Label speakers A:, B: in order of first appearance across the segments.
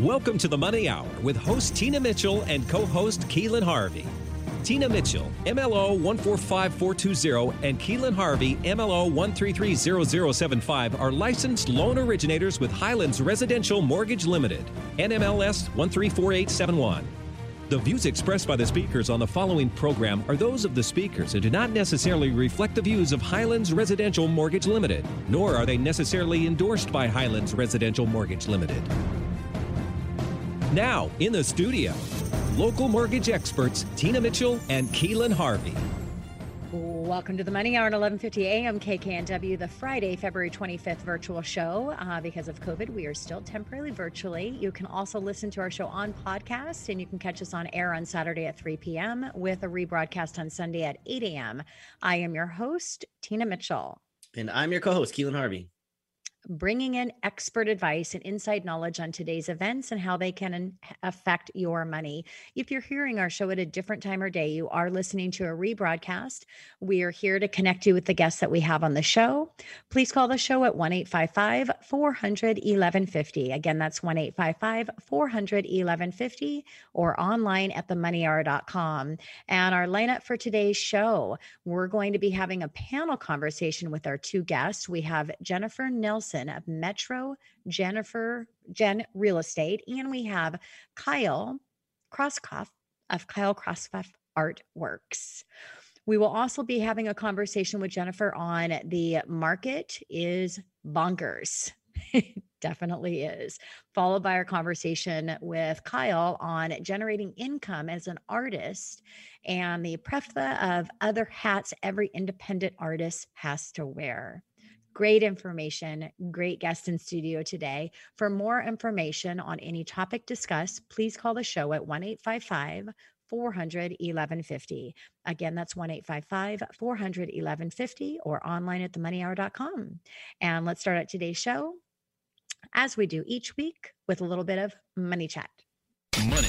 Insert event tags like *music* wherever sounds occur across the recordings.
A: Welcome to the Money Hour with host Tina Mitchell and co host Keelan Harvey. Tina Mitchell, MLO 145420, and Keelan Harvey, MLO 1330075, are licensed loan originators with Highlands Residential Mortgage Limited, NMLS 134871. The views expressed by the speakers on the following program are those of the speakers and do not necessarily reflect the views of Highlands Residential Mortgage Limited, nor are they necessarily endorsed by Highlands Residential Mortgage Limited. Now, in the studio, local mortgage experts Tina Mitchell and Keelan Harvey.
B: Welcome to the Money Hour at 11:50 a.m. KKNW, the Friday, February 25th virtual show. Uh, because of COVID, we are still temporarily virtually. You can also listen to our show on podcast, and you can catch us on air on Saturday at 3 p.m. with a rebroadcast on Sunday at 8 a.m. I am your host, Tina Mitchell,
C: and I'm your co-host, Keelan Harvey
B: bringing in expert advice and inside knowledge on today's events and how they can affect your money. If you're hearing our show at a different time or day, you are listening to a rebroadcast. We are here to connect you with the guests that we have on the show. Please call the show at 1 855 400 1150. Again, that's 1 855 400 1150 or online at themoneyhour.com. And our lineup for today's show, we're going to be having a panel conversation with our two guests. We have Jennifer Nelson of Metro Jennifer Jen Real Estate, and we have Kyle Krauskopf of Kyle Krauskopf Artworks. We will also be having a conversation with Jennifer on the market is bonkers. *laughs* definitely is. Followed by our conversation with Kyle on generating income as an artist and the plethora of other hats every independent artist has to wear. Great information, great guest in studio today. For more information on any topic discussed, please call the show at 1 855 400 1150. Again, that's 1 855 400 1150 or online at themoneyhour.com. And let's start out today's show as we do each week with a little bit of money chat.
A: Money.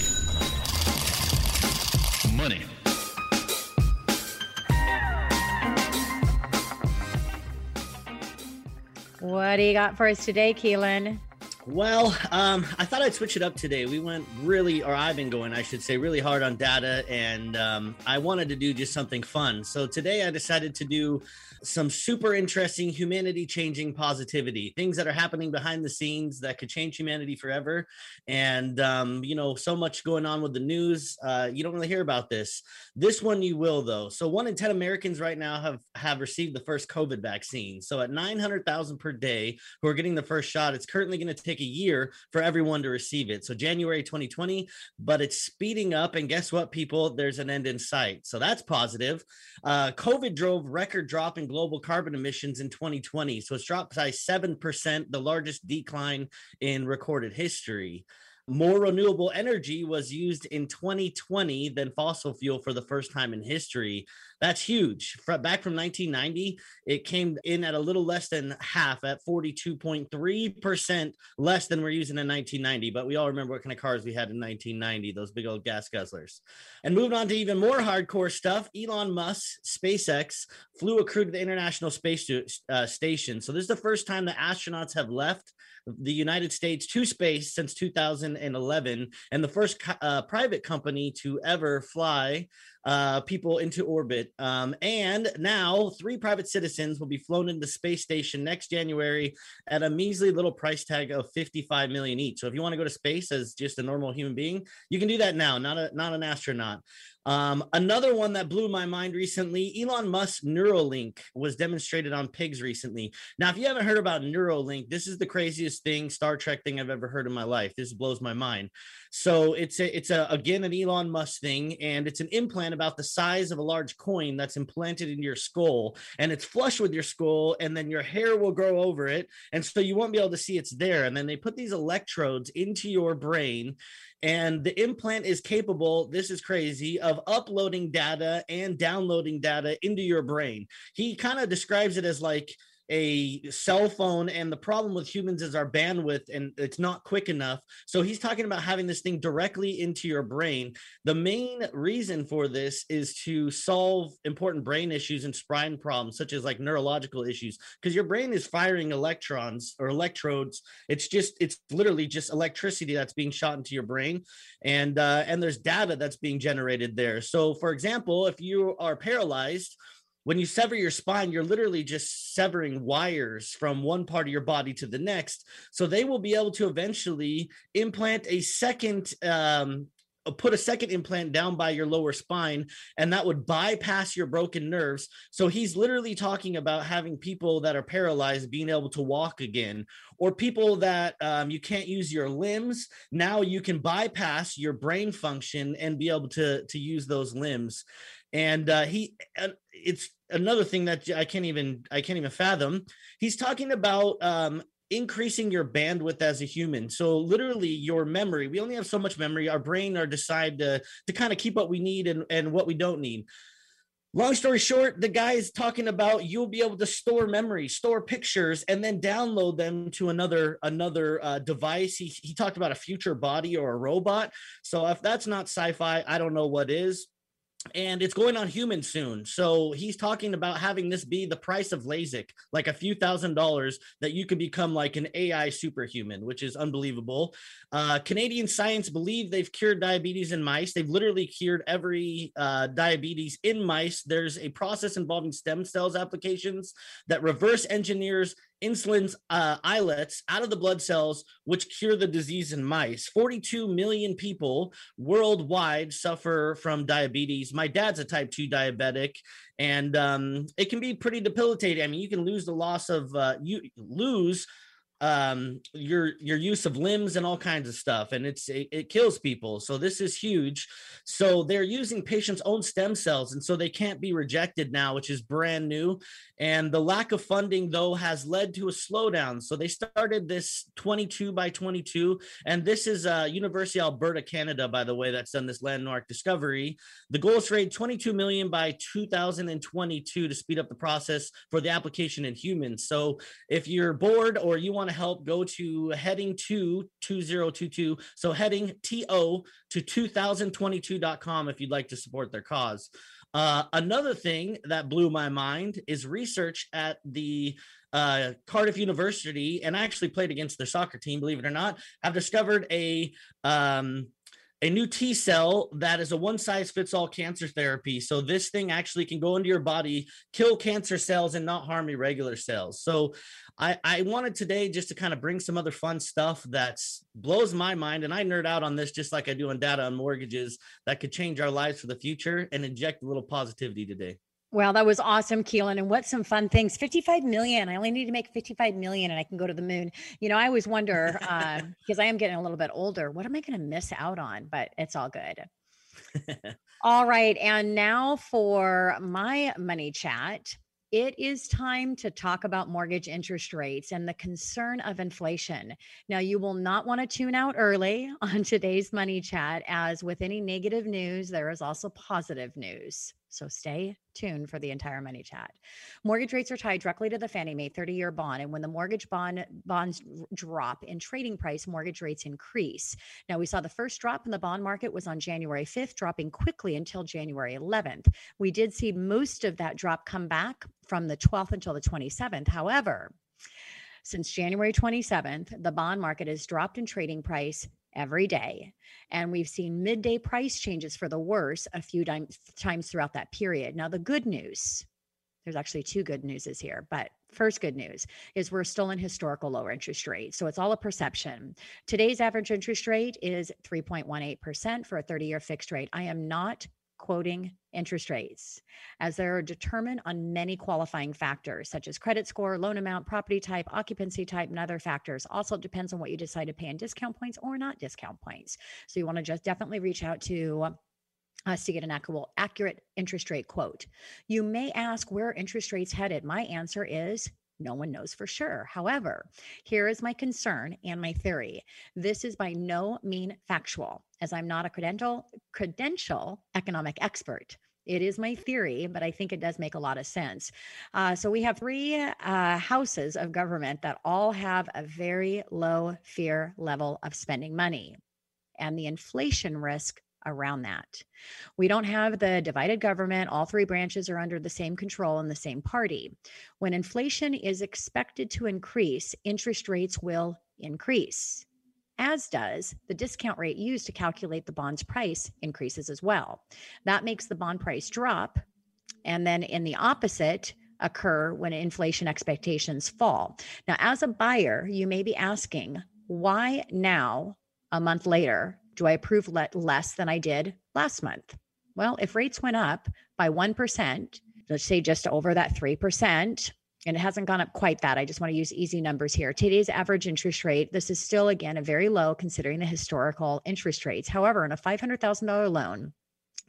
A: Money.
B: What do you got for us today, Keelan?
C: Well, um, I thought I'd switch it up today. We went really, or I've been going, I should say, really hard on data, and um, I wanted to do just something fun. So today I decided to do some super interesting humanity changing positivity things that are happening behind the scenes that could change humanity forever and um, you know so much going on with the news uh, you don't really hear about this this one you will though so one in 10 americans right now have have received the first covid vaccine so at 900000 per day who are getting the first shot it's currently going to take a year for everyone to receive it. So january 2020 but it's speeding up and guess what people? There's an end in sight. So that's positive. Uh, covid drove record drop in global carbon emissions in 2020. So it's dropped by 7%, the largest decline in recorded history. More renewable energy was used in 2020 than fossil fuel for the first time in history. That's huge. Back from 1990, it came in at a little less than half at 42.3% less than we're using in 1990. But we all remember what kind of cars we had in 1990, those big old gas guzzlers. And moving on to even more hardcore stuff, Elon Musk, SpaceX, flew a crew to the International Space uh, Station. So this is the first time the astronauts have left the United States to space since 2011, and the first uh, private company to ever fly uh, people into orbit. Um, and now, three private citizens will be flown into space station next January at a measly little price tag of 55 million each. So, if you want to go to space as just a normal human being, you can do that now. Not a not an astronaut. Um, another one that blew my mind recently Elon Musk Neuralink was demonstrated on pigs recently. Now, if you haven't heard about Neuralink, this is the craziest thing, Star Trek thing I've ever heard in my life. This blows my mind. So it's a, it's a, again, an Elon Musk thing, and it's an implant about the size of a large coin that's implanted in your skull, and it's flush with your skull, and then your hair will grow over it. And so you won't be able to see it's there. And then they put these electrodes into your brain and the implant is capable, this is crazy, of uploading data and downloading data into your brain. He kind of describes it as like a cell phone and the problem with humans is our bandwidth and it's not quick enough. So he's talking about having this thing directly into your brain. The main reason for this is to solve important brain issues and spine problems such as like neurological issues because your brain is firing electrons or electrodes. It's just it's literally just electricity that's being shot into your brain and uh, and there's data that's being generated there. So for example if you are paralyzed when you sever your spine, you're literally just severing wires from one part of your body to the next. So they will be able to eventually implant a second um, uh, put a second implant down by your lower spine and that would bypass your broken nerves. So he's literally talking about having people that are paralyzed being able to walk again or people that um, you can't use your limbs. Now you can bypass your brain function and be able to to use those limbs. And uh, he it's another thing that I can't even I can't even fathom. He's talking about um, increasing your bandwidth as a human. So literally your memory, we only have so much memory. Our brain are decide to to kind of keep what we need and, and what we don't need. Long story short, the guy is talking about you'll be able to store memory, store pictures, and then download them to another another uh, device. He he talked about a future body or a robot. So if that's not sci-fi, I don't know what is and it's going on human soon. So he's talking about having this be the price of LASIK, like a few thousand dollars that you could become like an AI superhuman, which is unbelievable. Uh, Canadian science believe they've cured diabetes in mice. They've literally cured every uh, diabetes in mice. There's a process involving stem cells applications that reverse engineers insulin's uh, islets out of the blood cells, which cure the disease in mice. 42 million people worldwide suffer from diabetes. My dad's a type 2 diabetic, and um, it can be pretty debilitating. I mean, you can lose the loss of, uh, you lose um your your use of limbs and all kinds of stuff and it's it, it, kills people. So this is huge. So they're using patients own stem cells and so they can't be rejected now which is brand new. And the lack of funding though has led to a slowdown. So they started this 22 by 22 and this is uh university alberta canada by the way that's done this landmark discovery. The goal is to raise 22 million by 2022 to speed up the process for the application in humans. So if you're bored or you want want to help, go to heading to 2022. So heading TO to 2022.com if you'd like to support their cause. Uh, another thing that blew my mind is research at the uh, Cardiff University, and I actually played against their soccer team, believe it or not. I've discovered a um, a new T cell that is a one size fits all cancer therapy. So this thing actually can go into your body, kill cancer cells, and not harm your regular cells. So I, I wanted today just to kind of bring some other fun stuff that blows my mind. And I nerd out on this just like I do on data on mortgages that could change our lives for the future and inject a little positivity today.
B: Well, that was awesome, Keelan. And what some fun things 55 million. I only need to make 55 million and I can go to the moon. You know, I always wonder *laughs* uh, because I am getting a little bit older, what am I going to miss out on? But it's all good. *laughs* all right. And now for my money chat it is time to talk about mortgage interest rates and the concern of inflation. Now, you will not want to tune out early *laughs* on today's money chat, as with any negative news, there is also positive news. So stay tuned for the entire money chat. Mortgage rates are tied directly to the Fannie Mae 30-year bond, and when the mortgage bond bonds drop in trading price, mortgage rates increase. Now we saw the first drop in the bond market was on January 5th, dropping quickly until January 11th. We did see most of that drop come back from the 12th until the 27th. However, since January 27th, the bond market has dropped in trading price every day. And we've seen midday price changes for the worse a few times, throughout that period. Now, the good news there's actually two good newses here, but first good news is we're still in historical lower interest rates. So it's all a perception. Today's average interest rate is 3.18% for a 30 year fixed rate. I am not quoting interest rates as they are determined on many qualifying factors such as credit score, loan amount, property type, occupancy type, and other factors. Also it depends on what you decide to pay in discount points or not discount points. So you want to just definitely reach out to us to get an accurate, accurate interest rate quote. You may ask where interest rates headed. My answer is no one knows for sure. However, here is my concern and my theory. This is by no mean factual, as I'm not a credential credential economic expert. It is my theory, but I think it does make a lot of sense. Uh, so we have three uh, houses of government that all have a very low fear level of spending money and the inflation risk around that. We don't have the divided government. All three branches are under the same control and the same party. When inflation is expected to increase, interest rates will increase as does the discount rate used to calculate the bond's price increases as well. That makes the bond price drop. And then in the opposite, occur when inflation expectations fall. Now, as a buyer, you may be asking, why now, a month later, do I approve less than I did last month? Well, if rates went up by 1%, let's say just over that 3%, and it hasn't gone up quite that. I just want to use easy numbers here. Today's average interest rate, this is still, again, a very low considering the historical interest rates. However, in a $500,000 loan,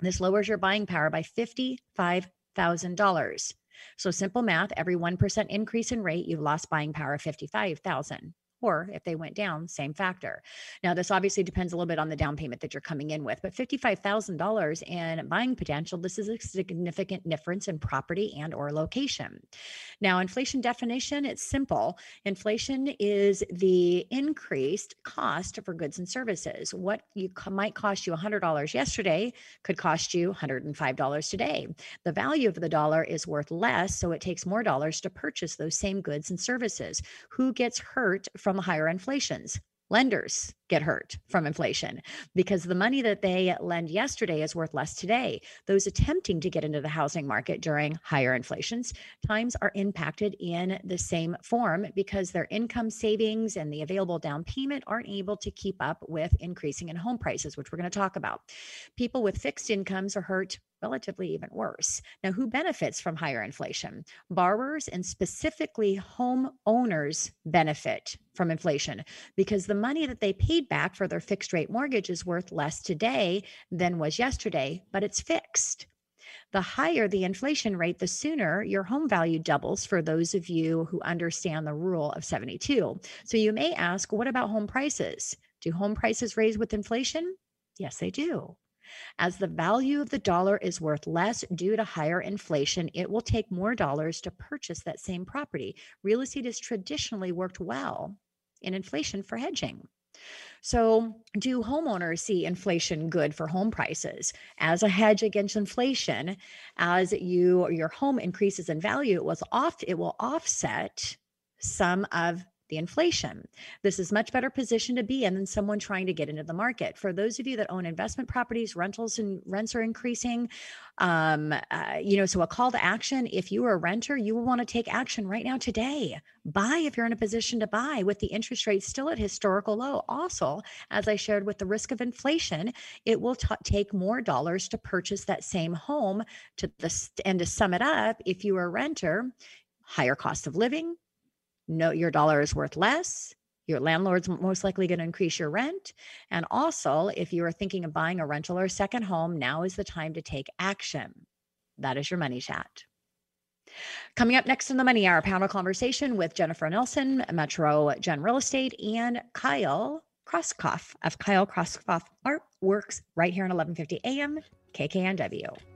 B: this lowers your buying power by $55,000. So simple math, every 1% increase in rate, you've lost buying power of 55,000 or if they went down, same factor. Now, this obviously depends a little bit on the down payment that you're coming in with, but $55,000 in buying potential, this is a significant difference in property and or location. Now, inflation definition, it's simple. Inflation is the increased cost for goods and services. What you might cost you $100 yesterday could cost you $105 today. The value of the dollar is worth less, so it takes more dollars to purchase those same goods and services. Who gets hurt from higher inflations. Lenders get hurt from inflation because the money that they lend yesterday is worth less today. Those attempting to get into the housing market during higher inflations times are impacted in the same form because their income savings and the available down payment aren't able to keep up with increasing in home prices, which we're going to talk about. People with fixed incomes are hurt relatively even worse. Now, who benefits from higher inflation? Borrowers and specifically home owners benefit from inflation because the money that they paid back for their fixed rate mortgage is worth less today than was yesterday, but it's fixed. The higher the inflation rate, the sooner your home value doubles for those of you who understand the rule of 72. So you may ask, what about home prices? Do home prices raise with inflation? Yes, they do. As the value of the dollar is worth less due to higher inflation, it will take more dollars to purchase that same property. Real estate has traditionally worked well in inflation for hedging. So, do homeowners see inflation good for home prices as a hedge against inflation? As you your home increases in value, it was off it will offset some of the inflation. This is much better position to be in than someone trying to get into the market. For those of you that own investment properties, rentals and rents are increasing. Um, uh, you know, so a call to action. If you are a renter, you will want to take action right now today. Buy if you're in a position to buy with the interest rate still at historical low. Also, as I shared with the risk of inflation, it will t- take more dollars to purchase that same home. To the and to sum it up, if you are a renter, higher cost of living, no, your dollar is worth less. Your landlord's most likely going to increase your rent. And also, if you are thinking of buying a rental or a second home, now is the time to take action. That is your money chat. Coming up next in the Money Hour, panel conversation with Jennifer Nelson, Metro Jen Real Estate, and Kyle Krauskopf of Kyle Krauskopf Artworks right here on 1150 AM KKNW.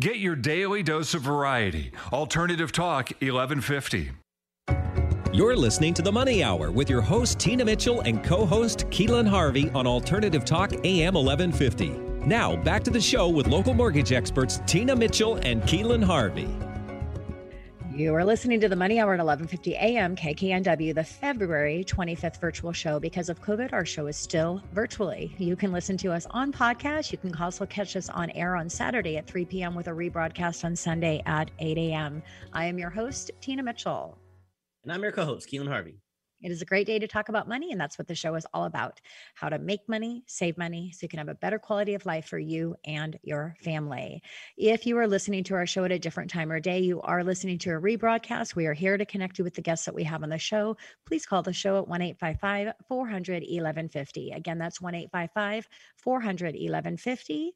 D: Get your daily dose of variety. Alternative Talk 1150.
A: You're listening to the Money Hour with your host, Tina Mitchell, and co host, Keelan Harvey on Alternative Talk AM 1150. Now, back to the show with local mortgage experts, Tina Mitchell and Keelan Harvey.
B: You are listening to the Money Hour at 11:50 a.m. KKNW, the February 25th virtual show. Because of COVID, our show is still virtually. You can listen to us on podcast. You can also catch us on air on Saturday at 3 p.m. with a rebroadcast on Sunday at 8 a.m. I am your host, Tina Mitchell.
C: And I'm your co-host, Keelan Harvey.
B: It is a great day to talk about money, and that's what the show is all about how to make money, save money, so you can have a better quality of life for you and your family. If you are listening to our show at a different time or day, you are listening to a rebroadcast. We are here to connect you with the guests that we have on the show. Please call the show at 1 855 400 1150. Again, that's 1 855 400 1150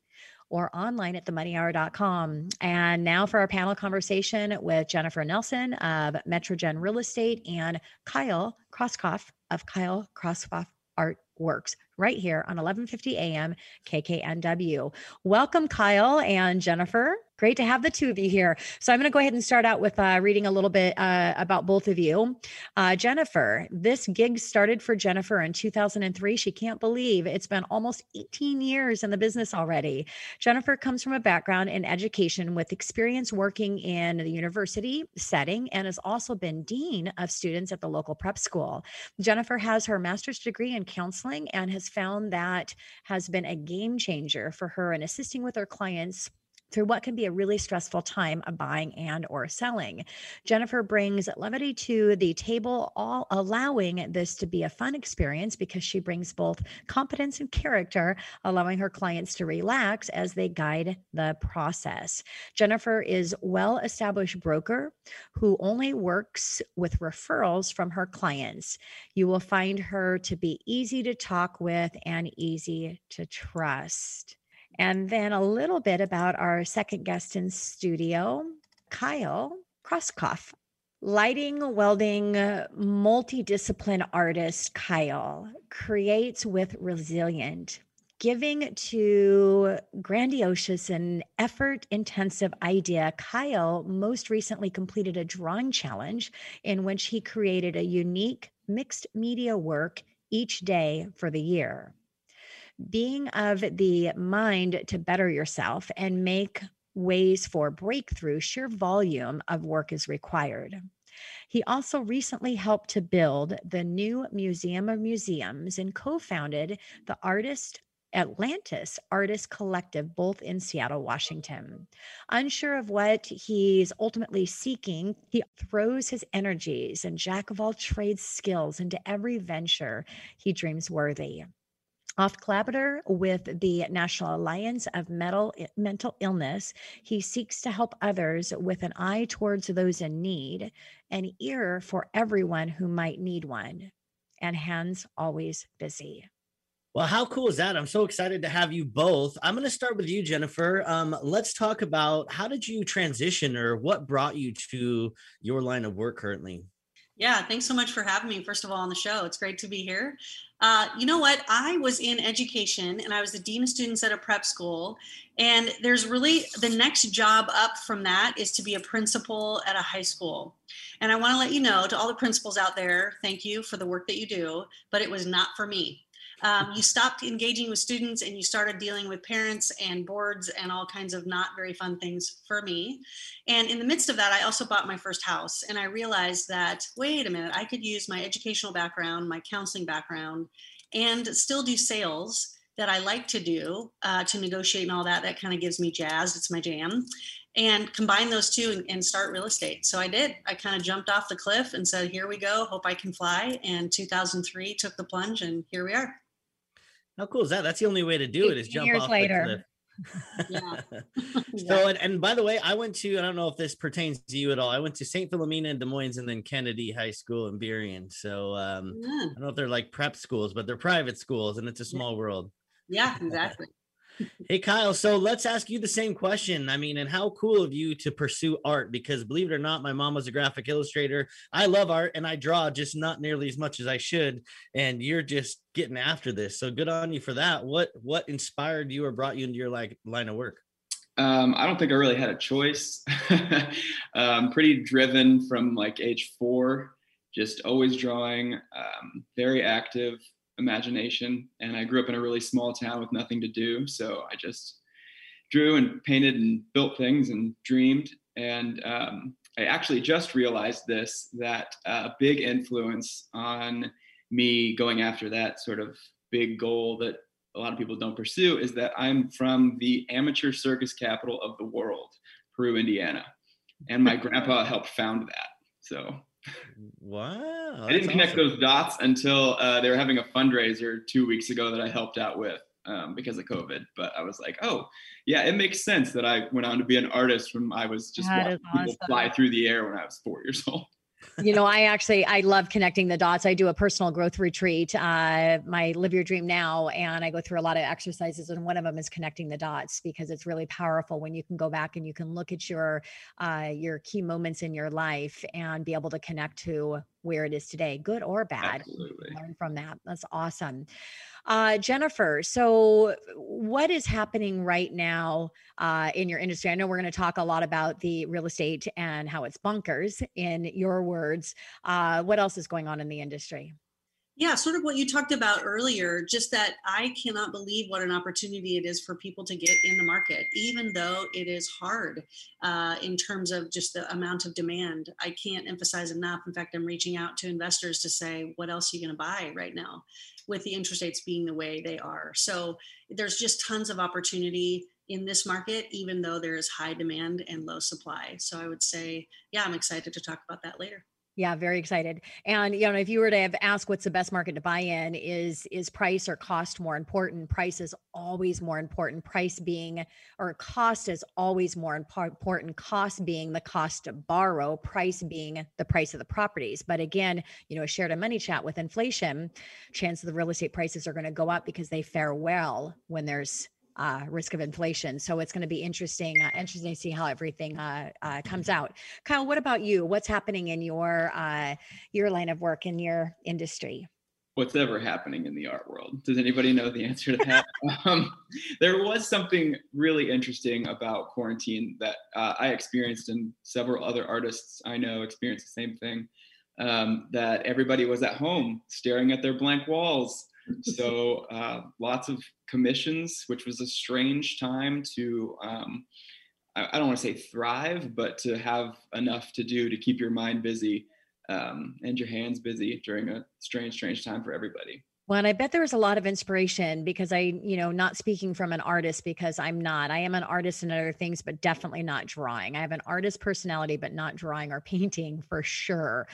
B: or online at themoneyhour.com. And now for our panel conversation with Jennifer Nelson of Metro Jen Real Estate and Kyle Krauskopf of Kyle Krauskopf Art Works right here on 1150 AM KKNW. Welcome, Kyle and Jennifer. Great to have the two of you here. So I'm going to go ahead and start out with uh, reading a little bit uh, about both of you. Uh, Jennifer, this gig started for Jennifer in 2003. She can't believe it's been almost 18 years in the business already. Jennifer comes from a background in education with experience working in the university setting and has also been dean of students at the local prep school. Jennifer has her master's degree in counseling and has found that has been a game changer for her in assisting with her clients through what can be a really stressful time of buying and or selling. Jennifer brings levity to the table, all allowing this to be a fun experience because she brings both competence and character, allowing her clients to relax as they guide the process. Jennifer is well-established broker who only works with referrals from her clients. You will find her to be easy to talk with and easy to trust. And then a little bit about our second guest in studio, Kyle Krauskopf. Lighting, welding, multidiscipline artist Kyle creates with resilient, giving to grandiose and effort intensive idea. Kyle most recently completed a drawing challenge in which he created a unique mixed media work each day for the year being of the mind to better yourself and make ways for breakthrough, sheer volume of work is required. He also recently helped to build the new Museum of Museums and co founded the Artist Atlantis Artist Collective, both in Seattle, Washington. Unsure of what he's ultimately seeking, he throws his energies and jack of all trades skills into every venture he dreams worthy off collaborator with the National Alliance of Mental, Mental Illness. He seeks to help others with an eye towards those in need, an ear for everyone who might need one, and hands always busy.
C: Well, how cool is that? I'm so excited to have you both. I'm going to start with you, Jennifer. Um, let's talk about how did you transition or what brought you to your line of work currently?
E: Yeah, thanks so much for having me, first of all, on the show. It's great to be here. Uh, you know what? I was in education and I was the dean of students at a prep school. And there's really the next job up from that is to be a principal at a high school. And I want to let you know to all the principals out there, thank you for the work that you do, but it was not for me um, you stopped engaging with students and you started dealing with parents and boards and all kinds of not very fun things for me. And in the midst of that, I also bought my first house and I realized that, wait a minute, I could use my educational background, my counseling background, and still do sales that I like to do uh, to negotiate and all that. That kind of gives me jazz. It's my jam. And combine those two and, and start real estate. So I did. I kind of jumped off the cliff and said, here we go. Hope I can fly. And 2003 took the plunge, and here we are.
C: How cool is that? That's the only way to do it is jump years off later. the cliff. yeah. *laughs* *laughs* so and, and, by the way, I went to I don't know if this pertains to you at all. I went to St. Philomena in Des Moines and then Kennedy High School in Burien. So um, yeah. I don't know if they're like prep schools, but they're private schools and it's a small
E: yeah.
C: world.
E: Yeah, *laughs* exactly
C: hey Kyle, so let's ask you the same question. I mean, and how cool of you to pursue art because believe it or not, my mom was a graphic illustrator. I love art and I draw just not nearly as much as I should. And you're just getting after this. So good on you for that. What what inspired you or brought you into your like line of work?
F: Um, I don't think I really had a choice. *laughs* um, pretty driven from like age four, just always drawing, um, very active, imagination. And I grew up in a really small town with nothing to do. So I just drew and painted and built things and dreamed. And um, I actually just realized this that a big influence on me going after that sort of big goal that a lot of people don't pursue is that I'm from the amateur circus capital of the world, Peru, Indiana. And my *laughs* grandpa helped found that. So
C: Wow.
F: I didn't connect awesome. those dots until uh, they were having a fundraiser two weeks ago that I helped out with um, because of COVID. But I was like, oh, yeah, it makes sense that I went on to be an artist when I was just that watching awesome. people fly through the air when I was four years *laughs* old
B: you know, I actually I love connecting the dots. I do a personal growth retreat, uh, my Live Your Dream Now, and I go through a lot of exercises, and one of them is connecting the dots because it's really powerful when you can go back and you can look at your uh, your key moments in your life and be able to connect to where it is today, good or bad.
F: Absolutely.
B: Learn from that. That's awesome. Uh, Jennifer, so what is happening right now uh, in your industry? I know we're going to talk a lot about the real estate and how it's bunkers, in your words. Uh, what else is going on in the industry?
E: Yeah, sort of what you talked about earlier, just that I cannot believe what an opportunity it is for people to get in the market, even though it is hard uh, in terms of just the amount of demand. I can't emphasize enough. In fact, I'm reaching out to investors to say, what else are you going to buy right now? with the interest rates being the way they are. So there's just tons of opportunity in this market, even though there is high demand and low supply. So I would say, yeah, I'm excited to talk about that later.
B: Yeah, very excited. And you know, if you were to have asked what's the best market to buy in, is is price or cost more important? Price is always more important. Price being or cost is always more important. Cost being the cost to borrow, price being the price of the properties. But again, you know, shared a money chat with inflation, chance the real estate prices are going to go up because they fare well when there's uh, risk of inflation. So it's going to be interesting, uh, interesting to see how everything uh, uh, comes out. Kyle, what about you? What's happening in your uh, your line of work in your industry?
F: What's ever happening in the art world? Does anybody know the answer to that? *laughs* um, there was something really interesting about quarantine that uh, I experienced, and several other artists I know experienced the same thing. Um, that everybody was at home staring at their blank walls *laughs* so uh, lots of commissions, which was a strange time to, um, I, I, don't want to say thrive, but to have enough to do to keep your mind busy um, and your hands busy during a strange, strange time for everybody.
B: Well, and I bet there was a lot of inspiration because I, you know, not speaking from an artist because I'm not. I am an artist in other things, but definitely not drawing. I have an artist personality, but not drawing or *laughs* painting for sure.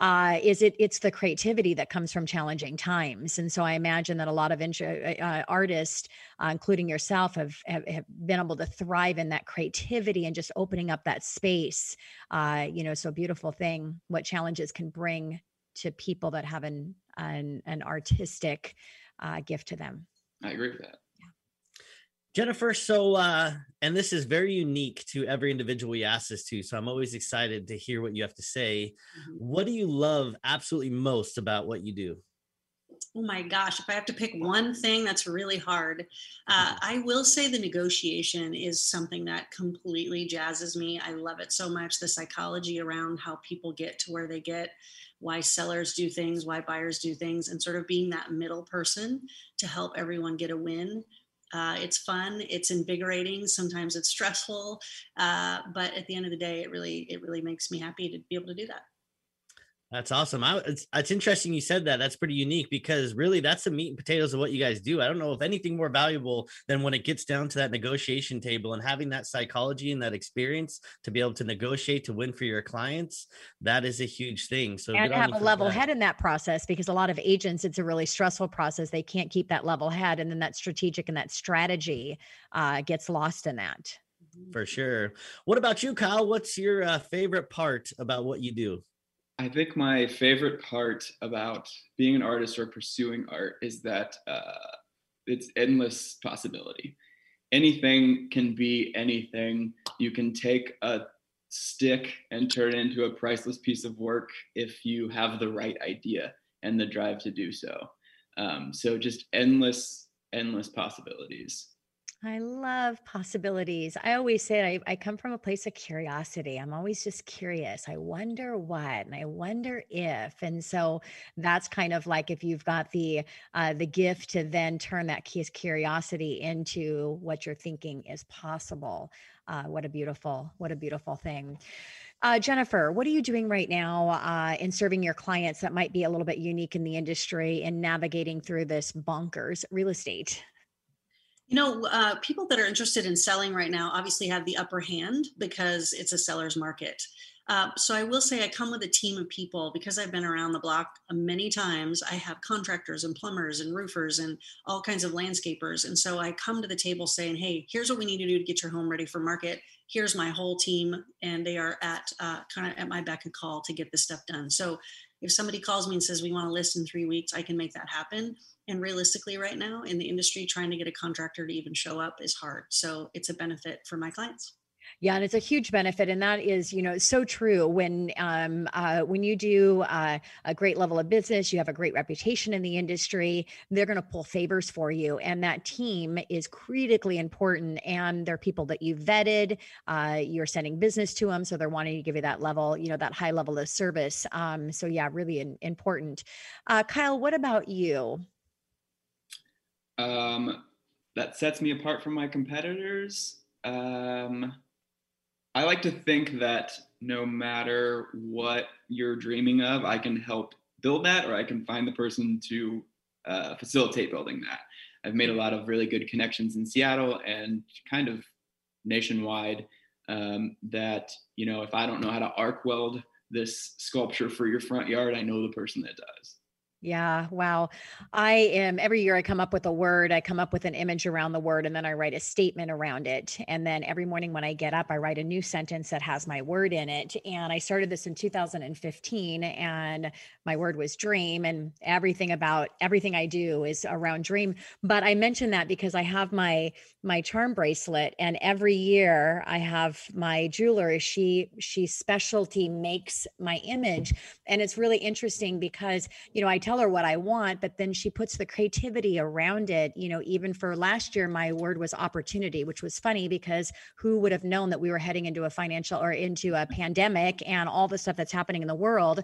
B: Uh, is it? It's the creativity that comes from challenging times, and so I imagine that a lot of uh, uh, artists, uh, including yourself, have, have, have been able to thrive in that creativity and just opening up that space. Uh, you know, so beautiful thing. What challenges can bring to people that have an an, an artistic uh, gift to them.
F: I agree with that.
C: Jennifer, so uh, and this is very unique to every individual we ask this to, so I'm always excited to hear what you have to say. Mm-hmm. What do you love absolutely most about what you do?
E: Oh my gosh, if I have to pick one thing, that's really hard. Uh, I will say the negotiation is something that completely jazzes me. I love it so much. The psychology around how people get to where they get why sellers do things, why buyers do things, and sort of being that middle person to help everyone get a win. Uh, it's fun, it's invigorating. Sometimes it's stressful, uh, but at the end of the day, it really it really makes me happy to be able to do that.
C: That's awesome. I, it's, it's interesting you said that. That's pretty unique because really that's the meat and potatoes of what you guys do. I don't know if anything more valuable than when it gets down to that negotiation table and having that psychology and that experience to be able to negotiate to win for your clients. That is a huge thing. So
B: and have a level that. head in that process because a lot of agents, it's a really stressful process. They can't keep that level head, and then that strategic and that strategy uh, gets lost in that.
C: For sure. What about you, Kyle? What's your uh, favorite part about what you do?
F: I think my favorite part about being an artist or pursuing art is that uh, it's endless possibility. Anything can be anything. You can take a stick and turn it into a priceless piece of work if you have the right idea and the drive to do so. Um, so just endless, endless possibilities.
B: I love possibilities. I always say I, I come from a place of curiosity. I'm always just curious. I wonder what and I wonder if. And so that's kind of like if you've got the uh, the gift to then turn that curiosity into what you're thinking is possible. Uh, what a beautiful, what a beautiful thing. Uh, Jennifer, what are you doing right now uh, in serving your clients that might be a little bit unique in the industry and navigating through this bonkers real estate?
E: You know, uh, people that are interested in selling right now obviously have the upper hand because it's a seller's market. Uh, so I will say I come with a team of people because I've been around the block many times. I have contractors and plumbers and roofers and all kinds of landscapers. And so I come to the table saying, hey, here's what we need to do to get your home ready for market. Here's my whole team. And they are at uh, kind of at my beck and call to get this stuff done. So if somebody calls me and says we want to list in three weeks, I can make that happen. And realistically, right now in the industry, trying to get a contractor to even show up is hard. So it's a benefit for my clients.
B: Yeah, and it's a huge benefit, and that is, you know, so true. When um, uh, when you do uh, a great level of business, you have a great reputation in the industry. They're going to pull favors for you, and that team is critically important. And they're people that you vetted. Uh, you're sending business to them, so they're wanting to give you that level, you know, that high level of service. Um, so yeah, really in, important. Uh, Kyle, what about you?
F: Um, that sets me apart from my competitors. Um, I like to think that no matter what you're dreaming of, I can help build that or I can find the person to uh, facilitate building that. I've made a lot of really good connections in Seattle and kind of nationwide um, that, you know, if I don't know how to arc weld this sculpture for your front yard, I know the person that does.
B: Yeah, wow. I am every year I come up with a word, I come up with an image around the word, and then I write a statement around it. And then every morning when I get up, I write a new sentence that has my word in it. And I started this in 2015, and my word was dream. And everything about everything I do is around dream. But I mention that because I have my my charm bracelet, and every year I have my jeweler, she she specialty makes my image. And it's really interesting because you know, I tell her what I want, but then she puts the creativity around it. You know, even for last year, my word was opportunity, which was funny because who would have known that we were heading into a financial or into a pandemic and all the stuff that's happening in the world.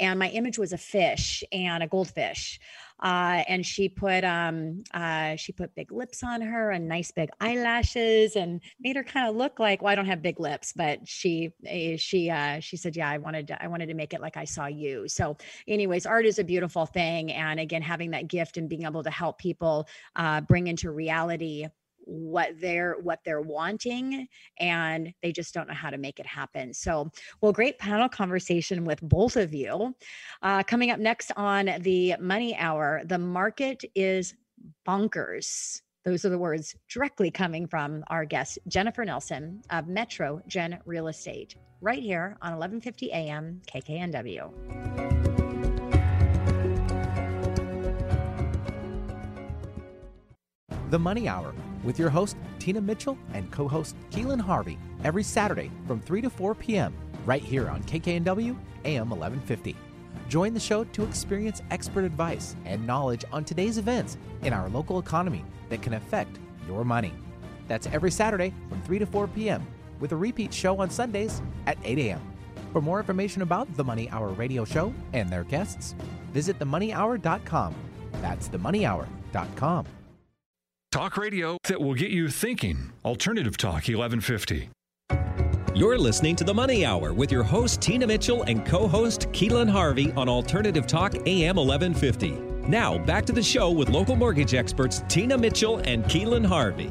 B: And my image was a fish and a goldfish uh, and she put um, uh, she put big lips on her and nice big eyelashes and made her kind of look like well I don't have big lips but she eh, she uh, she said yeah I wanted to, I wanted to make it like I saw you. So anyways art is a beautiful thing and again having that gift and being able to help people uh, bring into reality what they're what they're wanting and they just don't know how to make it happen. So well great panel conversation with both of you. Uh, coming up next on the money hour the market is bonkers. Those are the words directly coming from our guest jennifer nelson of Metro Jen real estate right here on 1150 am kknw
G: The Money Hour with your host, Tina Mitchell, and co host, Keelan Harvey, every Saturday from 3 to 4 p.m. right here on KKNW AM 1150. Join the show to experience expert advice and knowledge on today's events in our local economy that can affect your money. That's every Saturday from 3 to 4 p.m., with a repeat show on Sundays at 8 a.m. For more information about the Money Hour radio show and their guests, visit themoneyhour.com. That's themoneyhour.com.
D: Talk radio that will get you thinking. Alternative Talk 1150.
A: You're listening to The Money Hour with your host, Tina Mitchell, and co host, Keelan Harvey on Alternative Talk AM 1150. Now, back to the show with local mortgage experts, Tina Mitchell and Keelan Harvey.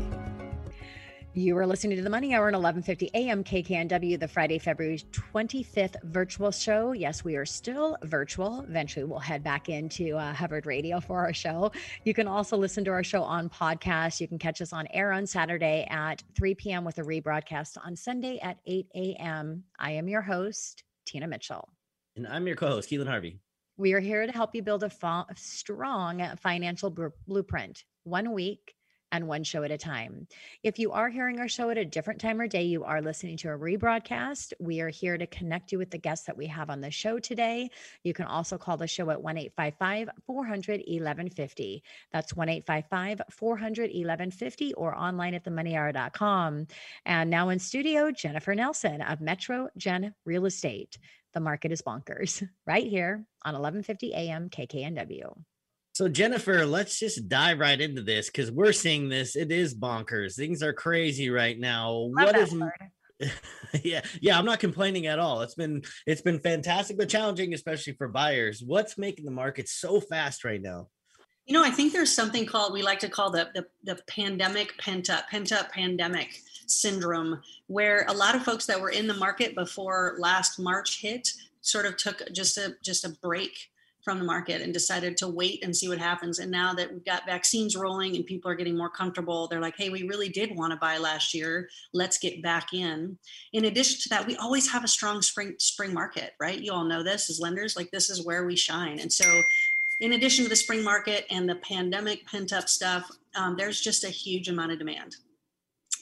B: You are listening to the Money Hour at 11:50 a.m. KKNW, the Friday, February 25th virtual show. Yes, we are still virtual. Eventually, we'll head back into uh, Hubbard Radio for our show. You can also listen to our show on podcast. You can catch us on air on Saturday at 3 p.m. with a rebroadcast on Sunday at 8 a.m. I am your host, Tina Mitchell,
C: and I'm your co-host, Keelan Harvey.
B: We are here to help you build a fa- strong financial blueprint, one week and one show at a time. If you are hearing our show at a different time or day, you are listening to a rebroadcast. We are here to connect you with the guests that we have on the show today. You can also call the show at 1 855 400 1150. That's 1 855 400 1150 or online at themoneyhour.com. And now in studio, Jennifer Nelson of Metro Jen Real Estate. The market is bonkers *laughs* right here on 1150 AM KKNW.
C: So Jennifer, let's just dive right into this because we're seeing this. It is bonkers. Things are crazy right now. Love what is? *laughs* yeah, yeah. I'm not complaining at all. It's been it's been fantastic, but challenging, especially for buyers. What's making the market so fast right now?
E: You know, I think there's something called we like to call the the, the pandemic pent up pent up pandemic syndrome, where a lot of folks that were in the market before last March hit sort of took just a just a break from the market and decided to wait and see what happens. And now that we've got vaccines rolling and people are getting more comfortable, they're like, hey, we really did want to buy last year. Let's get back in. In addition to that, we always have a strong spring spring market, right? You all know this as lenders, like this is where we shine. And so in addition to the spring market and the pandemic pent up stuff, um, there's just a huge amount of demand.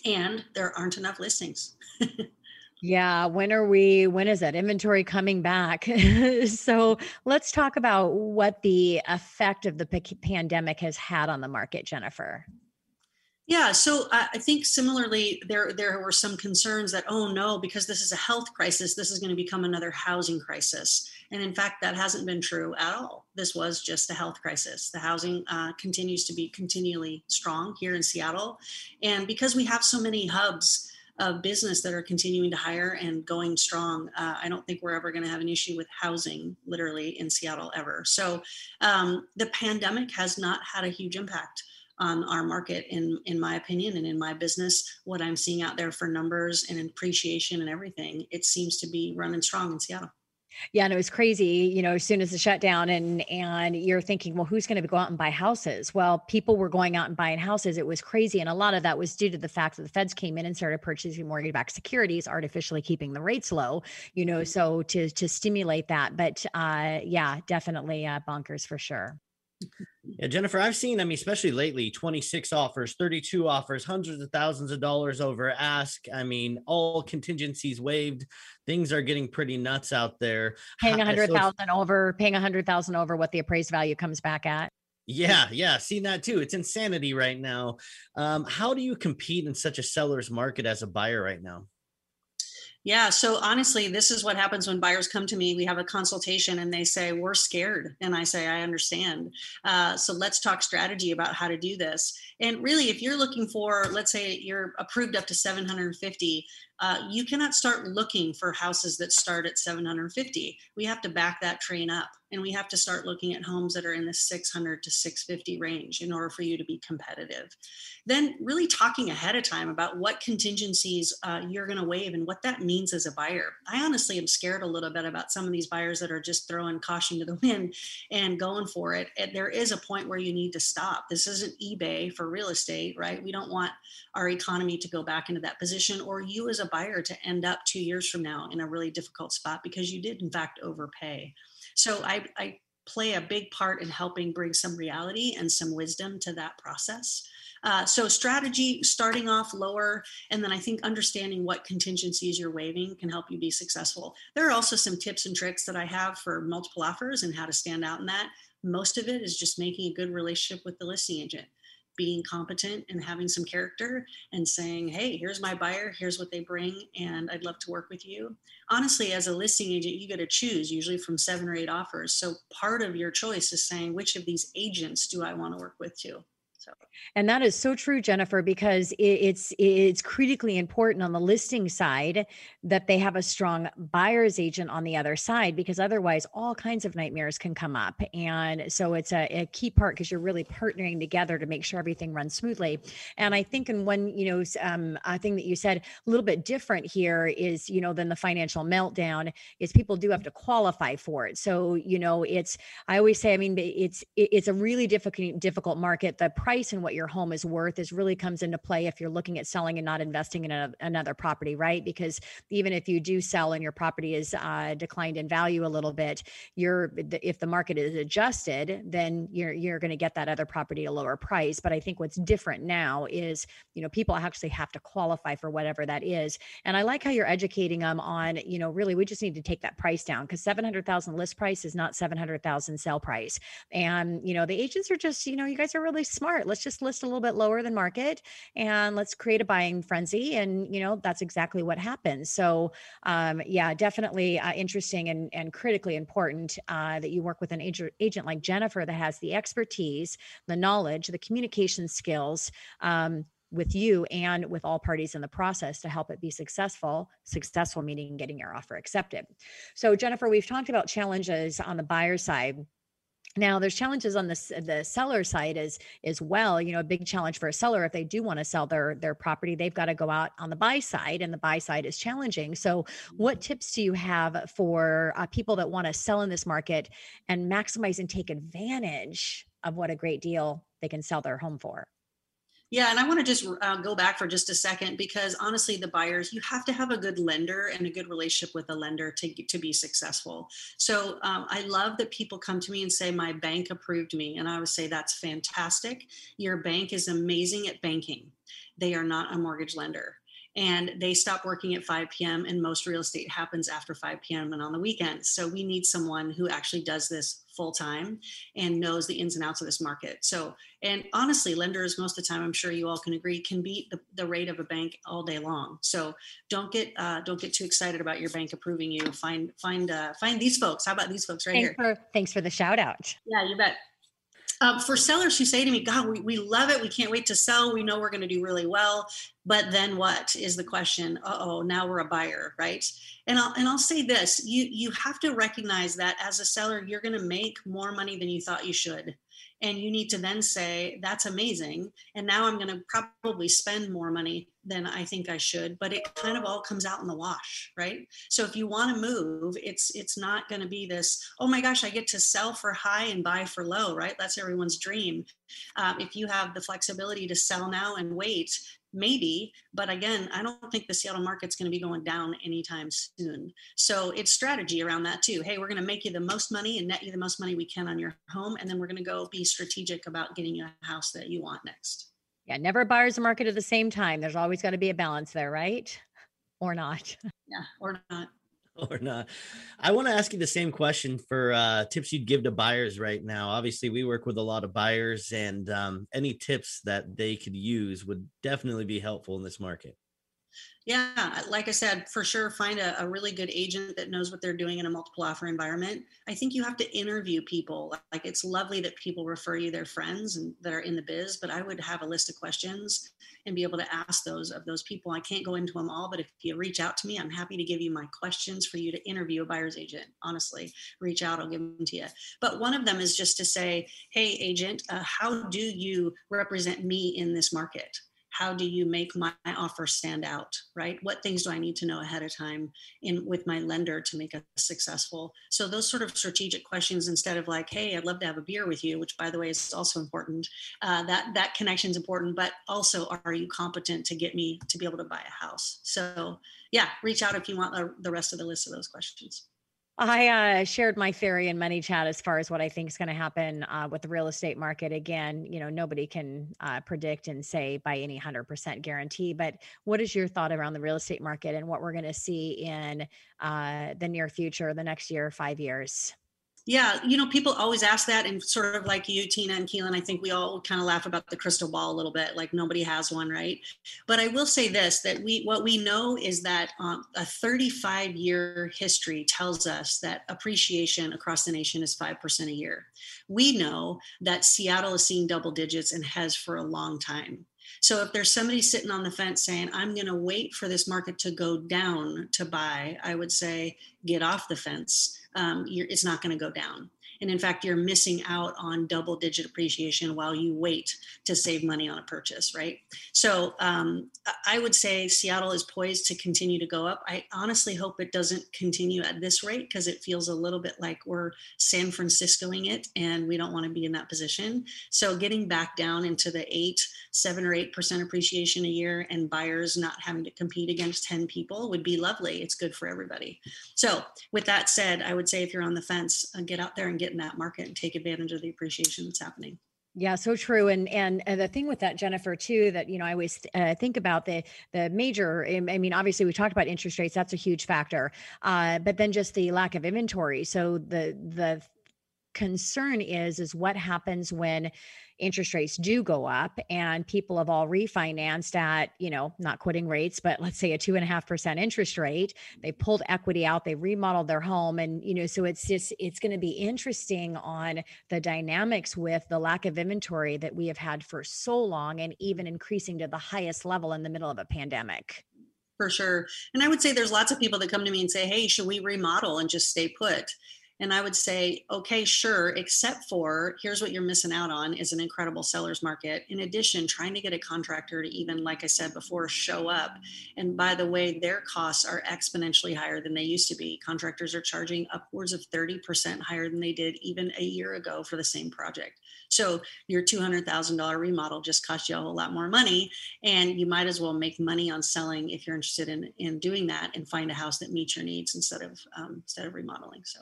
E: And there aren't enough listings. *laughs*
B: Yeah, when are we when is that inventory coming back? *laughs* so, let's talk about what the effect of the pandemic has had on the market, Jennifer.
E: Yeah, so I think similarly, there there were some concerns that oh no, because this is a health crisis, this is going to become another housing crisis, and in fact, that hasn't been true at all. This was just a health crisis. The housing uh, continues to be continually strong here in Seattle, and because we have so many hubs of business that are continuing to hire and going strong. Uh, I don't think we're ever going to have an issue with housing, literally, in Seattle ever. So um, the pandemic has not had a huge impact on our market, in in my opinion, and in my business. What I'm seeing out there for numbers and appreciation and everything, it seems to be running strong in Seattle.
B: Yeah, and it was crazy, you know, as soon as the shutdown and and you're thinking, well, who's going to go out and buy houses? Well, people were going out and buying houses. It was crazy. And a lot of that was due to the fact that the feds came in and started purchasing mortgage-backed securities, artificially keeping the rates low, you know, so to to stimulate that. But uh yeah, definitely uh bonkers for sure.
C: Yeah, Jennifer, I've seen, I mean, especially lately, 26 offers, 32 offers, hundreds of thousands of dollars over ask. I mean, all contingencies waived. Things are getting pretty nuts out there.
B: Paying a hundred thousand so, over, paying a hundred thousand over what the appraised value comes back at.
C: Yeah, yeah, seen that too. It's insanity right now. Um, how do you compete in such a seller's market as a buyer right now?
E: Yeah. So honestly, this is what happens when buyers come to me. We have a consultation and they say, We're scared. And I say, I understand. Uh, so let's talk strategy about how to do this. And really, if you're looking for, let's say you're approved up to 750, uh, you cannot start looking for houses that start at 750. We have to back that train up and we have to start looking at homes that are in the 600 to 650 range in order for you to be competitive. Then, really talking ahead of time about what contingencies uh, you're going to waive and what that means as a buyer. I honestly am scared a little bit about some of these buyers that are just throwing caution to the *laughs* wind and going for it. And there is a point where you need to stop. This isn't eBay for real estate, right? We don't want our economy to go back into that position or you as a buyer to end up two years from now in a really difficult spot because you did, in fact, overpay. So I, I play a big part in helping bring some reality and some wisdom to that process. Uh, so strategy starting off lower and then i think understanding what contingencies you're waiving can help you be successful there are also some tips and tricks that i have for multiple offers and how to stand out in that most of it is just making a good relationship with the listing agent being competent and having some character and saying, hey, here's my buyer, here's what they bring, and I'd love to work with you. Honestly, as a listing agent, you get to choose usually from seven or eight offers. So part of your choice is saying, which of these agents do I want to work with too? So.
B: And that is so true, Jennifer, because it's it's critically important on the listing side that they have a strong buyer's agent on the other side, because otherwise all kinds of nightmares can come up. And so it's a, a key part because you're really partnering together to make sure everything runs smoothly. And I think in one, you know, um, thing that you said a little bit different here is, you know, than the financial meltdown is people do have to qualify for it. So you know, it's I always say, I mean, it's it's a really difficult difficult market. The price price and what your home is worth is really comes into play if you're looking at selling and not investing in a, another property, right? Because even if you do sell and your property is uh, declined in value a little bit, you're if the market is adjusted, then you're you're going to get that other property a lower price. But I think what's different now is you know people actually have to qualify for whatever that is, and I like how you're educating them on you know really we just need to take that price down because seven hundred thousand list price is not seven hundred thousand sell price, and you know the agents are just you know you guys are really smart let's just list a little bit lower than market and let's create a buying frenzy. And, you know, that's exactly what happens. So, um, yeah, definitely uh, interesting and, and critically important uh, that you work with an agent, agent like Jennifer that has the expertise, the knowledge, the communication skills. Um, with you and with all parties in the process to help it be successful successful meaning getting your offer accepted so jennifer we've talked about challenges on the buyer side now there's challenges on the the seller side as as well you know a big challenge for a seller if they do want to sell their their property they've got to go out on the buy side and the buy side is challenging. So what tips do you have for uh, people that want to sell in this market and maximize and take advantage of what a great deal they can sell their home for
E: yeah, and I want to just uh, go back for just a second because honestly, the buyers, you have to have a good lender and a good relationship with a lender to, to be successful. So um, I love that people come to me and say, My bank approved me. And I would say, That's fantastic. Your bank is amazing at banking, they are not a mortgage lender and they stop working at 5 p.m. and most real estate happens after 5 p.m. and on the weekends. So we need someone who actually does this full time and knows the ins and outs of this market. So, and honestly, lenders most of the time, I'm sure you all can agree, can beat the, the rate of a bank all day long. So don't get uh, don't get too excited about your bank approving you. Find find uh, find these folks. How about these folks right
B: thanks
E: here?
B: For, thanks for the shout out.
E: Yeah, you bet. Um, for sellers who say to me, God, we, we love it. We can't wait to sell. We know we're going to do really well. But then what is the question? Oh, now we're a buyer, right? And I'll, and I'll say this you, you have to recognize that as a seller, you're going to make more money than you thought you should and you need to then say that's amazing and now i'm going to probably spend more money than i think i should but it kind of all comes out in the wash right? So if you want to move it's it's not going to be this oh my gosh i get to sell for high and buy for low right? That's everyone's dream. Um, if you have the flexibility to sell now and wait maybe but again i don't think the seattle market's going to be going down anytime soon. So it's strategy around that too. Hey we're going to make you the most money and net you the most money we can on your home and then we're going to go be strategic about getting you a house that you want next.
B: Yeah never buyer's market at the same time. There's always got to be a balance there right? Or not.
E: Yeah or not *laughs*
C: or not. I want to ask you the same question for uh, tips you'd give to buyers right now. Obviously, we work with a lot of buyers, and um, any tips that they could use would definitely be helpful in this market.
E: Yeah, like I said, for sure, find a, a, really good agent that knows what they're doing in a multiple offer environment. I think you have to interview people. Like it's lovely that people refer you their friends and that are in the biz, but I would have a list of questions and be able to ask those of those people. I can't go into them all, but if you reach out to me, I'm happy to give you my questions for you to interview a buyer's agent. Honestly, reach out, I'll give them to you. But one of them is just to say, hey, agent, uh, how do you represent me in this market? How do you make my offer stand out right? What things do i need to know ahead of time in with my lender to make it successful? So those sort of strategic questions instead of like hey i'd love to have a beer with you which by the way is also important uh, that that connection is important but also are you competent to get me to be able to buy a house? So yeah reach out if you want the, the rest of the list of those questions
B: I uh, shared my theory in ManyChat as far as what I think is going to happen uh, with the real estate market. Again, you know, nobody can uh, predict and say by any 100% guarantee, but what is your thought around the real estate market and what we're going to see in uh, the near future, the next year, five years?
E: Yeah, you know, people always ask that, and sort of like you, Tina and Keelan, I think we all kind of laugh about the crystal ball a little bit, like nobody has one, right? But I will say this: that we, what we know is that um, a 35-year history tells us that appreciation across the nation is five percent a year. We know that Seattle is seeing double digits and has for a long time. So if there's somebody sitting on the fence saying, I'm going to wait for this market to go down to buy, I would say, get off the fence um, it's not going to go down. And in fact, you're missing out on double digit appreciation while you wait to save money on a purchase, right? So um, I would say Seattle is poised to continue to go up. I honestly hope it doesn't continue at this rate because it feels a little bit like we're San Franciscoing it and we don't want to be in that position. So getting back down into the eight, seven or eight percent appreciation a year and buyers not having to compete against 10 people would be lovely. It's good for everybody. So with that said, I would say if you're on the fence, uh, get out there and get in that market and take advantage of the appreciation that's happening.
B: Yeah, so true. And, and and the thing with that, Jennifer, too, that you know, I always uh, think about the the major. I mean, obviously, we talked about interest rates; that's a huge factor. Uh, but then just the lack of inventory. So the the concern is is what happens when interest rates do go up and people have all refinanced at, you know, not quitting rates, but let's say a two and a half percent interest rate, they pulled equity out, they remodeled their home. And, you know, so it's just, it's going to be interesting on the dynamics with the lack of inventory that we have had for so long and even increasing to the highest level in the middle of a pandemic
E: for sure. And I would say there's lots of people that come to me and say, Hey, should we remodel and just stay put? And I would say, okay, sure, except for here's what you're missing out on is an incredible seller's market. In addition, trying to get a contractor to even, like I said before, show up. And by the way, their costs are exponentially higher than they used to be. Contractors are charging upwards of 30% higher than they did even a year ago for the same project. So your $200,000 remodel just cost you a whole lot more money. And you might as well make money on selling if you're interested in, in doing that and find a house that meets your needs instead of um, instead of remodeling. So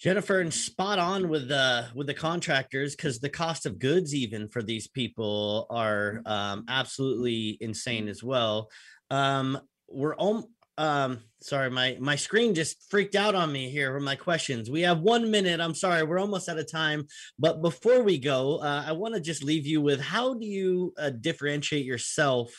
C: Jennifer, and spot on with the with the contractors because the cost of goods even for these people are um, absolutely insane as well. Um, we're om- um, sorry, my my screen just freaked out on me here with my questions. We have one minute. I'm sorry, we're almost out of time. But before we go, uh, I want to just leave you with how do you uh, differentiate yourself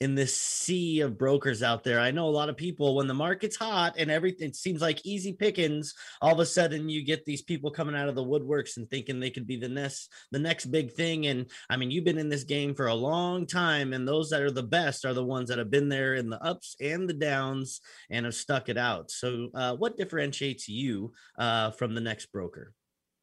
C: in this sea of brokers out there. I know a lot of people when the market's hot and everything seems like easy pickings, all of a sudden you get these people coming out of the woodworks and thinking they could be the next the next big thing and I mean you've been in this game for a long time and those that are the best are the ones that have been there in the ups and the downs and have stuck it out. So uh, what differentiates you uh, from the next broker?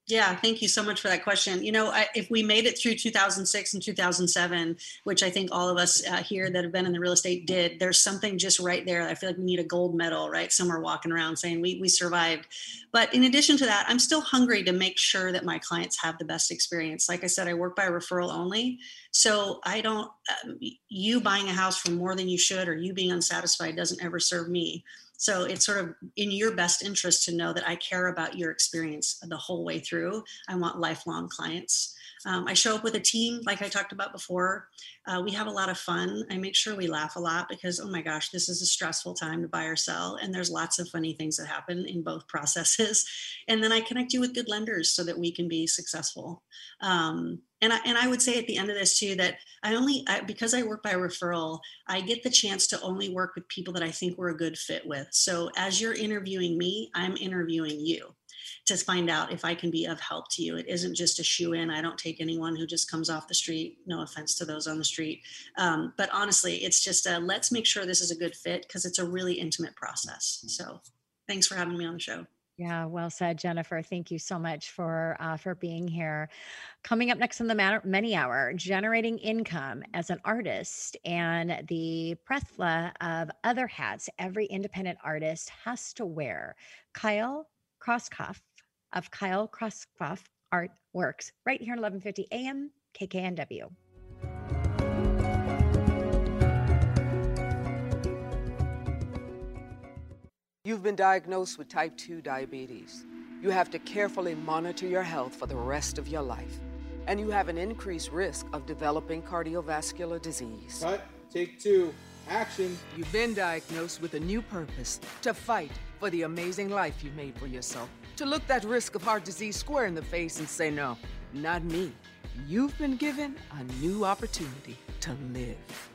E: Yeah, thank you so much for that question. You know, I, if we made it through 2006 and 2007, which I think all of us uh, here that have been in the real estate did, there's something just right there. I feel like we need a gold medal, right? Somewhere walking around saying we, we survived. But in addition to that, I'm still hungry to make sure that my clients have the best experience. Like I said, I work by referral only. So I don't, um, you buying a house for more than you should or you being unsatisfied doesn't ever serve me. So it's sort of in your best interest to know that I care about your experience the whole way through. I want lifelong clients. Um, I show up with a team, like I talked about before. Uh, we have a lot of fun. I make sure we laugh a lot because, oh my gosh, this is a stressful time to buy or sell. And there's lots of funny things that happen in both *laughs* processes. And then I connect you with good lenders so that we can be successful. Um, and I, and I would say at the end of this too that I only I, because I work by referral, I get the chance to only work with people that I think we're a good fit with. So as you're interviewing me, I'm interviewing you to find out if I can be of help to you. It isn't just a shoe in. I don't take anyone who just comes off the street. No offense to those on the street, um, but honestly, it's just a, let's make sure this is a good fit because it's a really intimate process. So thanks for having me on the show.
B: Yeah, well said, Jennifer. Thank you so much for uh, for being here. Coming up next on the Matter, Money Hour, generating income as an artist and the plethora of other hats every independent artist has to wear. Kyle Krauskopf of Kyle Krauskopf Art Works, right here at 11:50 a.m. KKNW.
H: You've been diagnosed with type 2 diabetes. You have to carefully monitor your health for the rest of your life. And you have an increased risk of developing cardiovascular disease.
I: Cut, take two, action.
H: You've been diagnosed with a new purpose to fight for the amazing life you made for yourself. To look that risk of heart disease square in the face and say, no, not me. You've been given a new opportunity to live.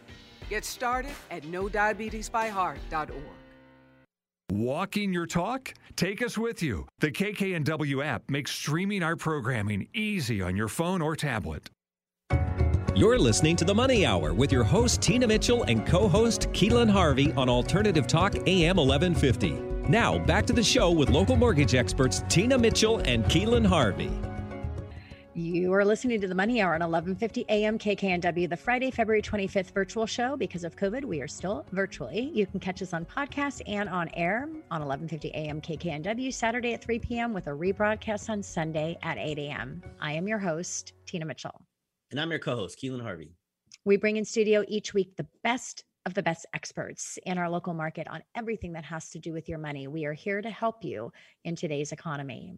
H: Get started at knowdiabetesbyheart.org.
D: Walking your talk? Take us with you. The KKNW app makes streaming our programming easy on your phone or tablet.
A: You're listening to The Money Hour with your host, Tina Mitchell, and co host, Keelan Harvey on Alternative Talk AM 1150. Now, back to the show with local mortgage experts, Tina Mitchell and Keelan Harvey.
B: You are listening to the Money Hour on 11:50 a.m. KKNW, the Friday, February 25th virtual show. Because of COVID, we are still virtually. You can catch us on podcast and on air on 11:50 a.m. KKNW Saturday at 3 p.m. with a rebroadcast on Sunday at 8 a.m. I am your host, Tina Mitchell,
C: and I'm your co-host, Keelan Harvey.
B: We bring in studio each week the best of the best experts in our local market on everything that has to do with your money. We are here to help you in today's economy.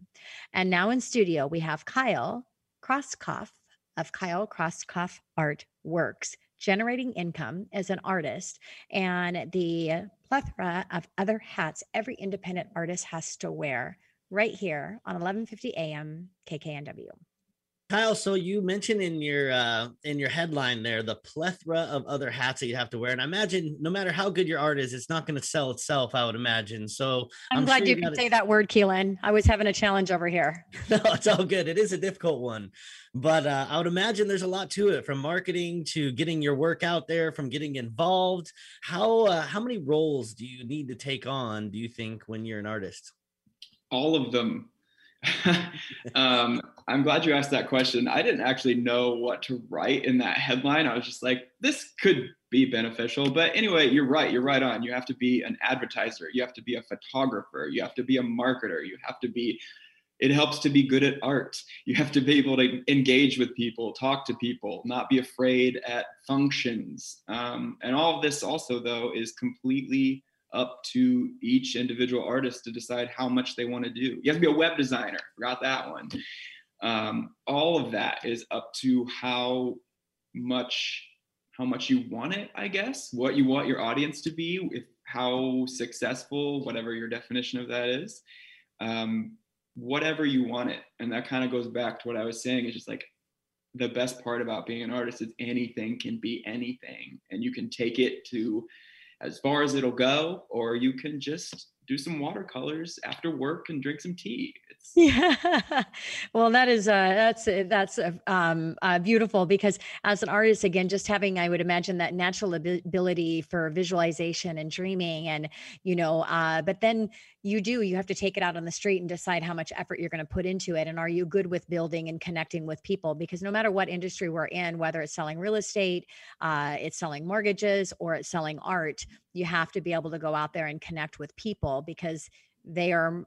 B: And now in studio, we have Kyle Krauskopf of Kyle Krauskopf Art Works, generating income as an artist and the plethora of other hats every independent artist has to wear right here on 1150 AM KKNW.
C: Kyle, so you mentioned in your uh, in your headline there the plethora of other hats that you have to wear, and I imagine no matter how good your art is, it's not going to sell itself. I would imagine. So
B: I'm, I'm glad sure you, you could say that word, Keelan. I was having a challenge over here. *laughs*
C: no, it's all good. It is a difficult one, but uh, I would imagine there's a lot to it, from marketing to getting your work out there, from getting involved. How uh, how many roles do you need to take on? Do you think when you're an artist?
F: All of them *laughs* um, I'm glad you asked that question. I didn't actually know what to write in that headline. I was just like, this could be beneficial. But anyway, you're right. You're right on. You have to be an advertiser. You have to be a photographer. You have to be a marketer. You have to be, it helps to be good at art. You have to be able to engage with people, talk to people, not be afraid at functions. Um, and all of this also, though, is completely up to each individual artist to decide how much they want to do. You have to be a web designer. Forgot that one. Um, all of that is up to how much how much you want it, I guess. What you want your audience to be, if how successful, whatever your definition of that is. Um, whatever you want it, and that kind of goes back to what I was saying. It's just like the best part about being an artist is anything can be anything, and you can take it to as far as it'll go, or you can just do some watercolors after work and drink some tea. It's
B: yeah. *laughs* well, that is uh, that's uh, that's uh, um, uh, beautiful because as an artist, again, just having I would imagine that natural ability for visualization and dreaming, and you know, uh, but then you do you have to take it out on the street and decide how much effort you're going to put into it and are you good with building and connecting with people? Because no matter what industry we're in whether it's selling real estate uh, it's selling mortgages or it's selling art you have to be able to go out there and connect with people because they are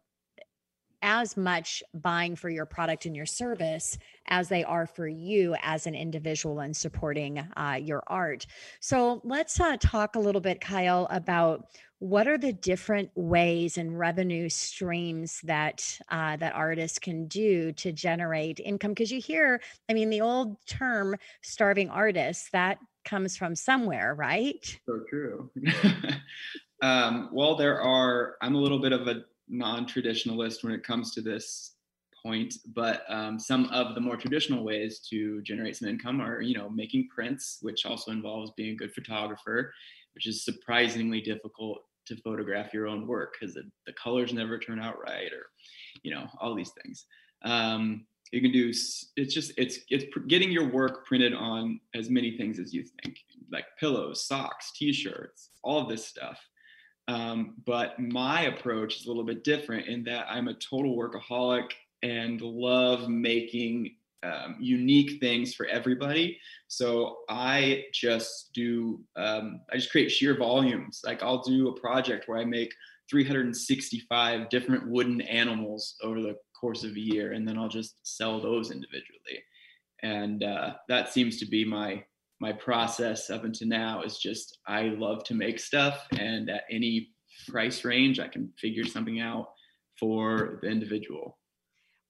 B: as much buying for your product and your service as they are for you as an individual and supporting uh, your art. So let's uh, talk a little bit, Kyle, about what are the different ways and revenue streams that uh, that artists can do to generate income? Because you hear, I mean, the old term "starving artists" that comes from somewhere, right?
F: So true. *laughs* um, well, there are. I'm a little bit of a non-traditionalist when it comes to this point, but um, some of the more traditional ways to generate some income are, you know, making prints, which also involves being a good photographer, which is surprisingly difficult to photograph your own work because the, colors never turn out right, or, you know, all these things. Um, you can do it's just it's it's getting your work printed on as many things as you think like pillows socks t-shirts all this stuff um, but my approach is a little bit different in that I'm a total workaholic and love making um, unique things for everybody. So I just do, um, I just create sheer volumes. Like I'll do a project where I make 365 different wooden animals over the course of a year, and then I'll just sell those individually. And uh, that seems to be my my process up until now is just I love to make stuff, and at any price range, I can figure something out for the individual.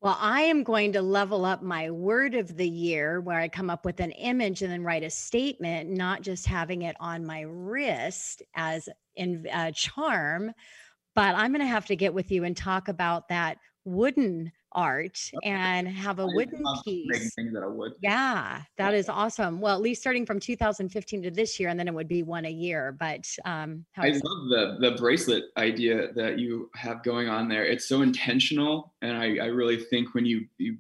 B: Well, I am going to level up my word of the year where I come up with an image and then write a statement, not just having it on my wrist as in a charm. But I'm going to have to get with you and talk about that wooden art and have a wooden piece.
F: Wood.
B: Yeah, that is awesome. Well, at least starting from 2015 to this year, and then it would be one a year. But um,
F: I love the the bracelet idea that you have going on there. It's so intentional, and I, I really think when you you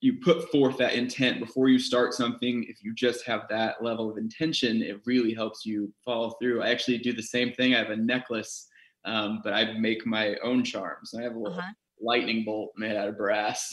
F: you put forth that intent before you start something if you just have that level of intention it really helps you follow through i actually do the same thing i have a necklace um, but i make my own charms i have a little uh-huh lightning bolt made out of brass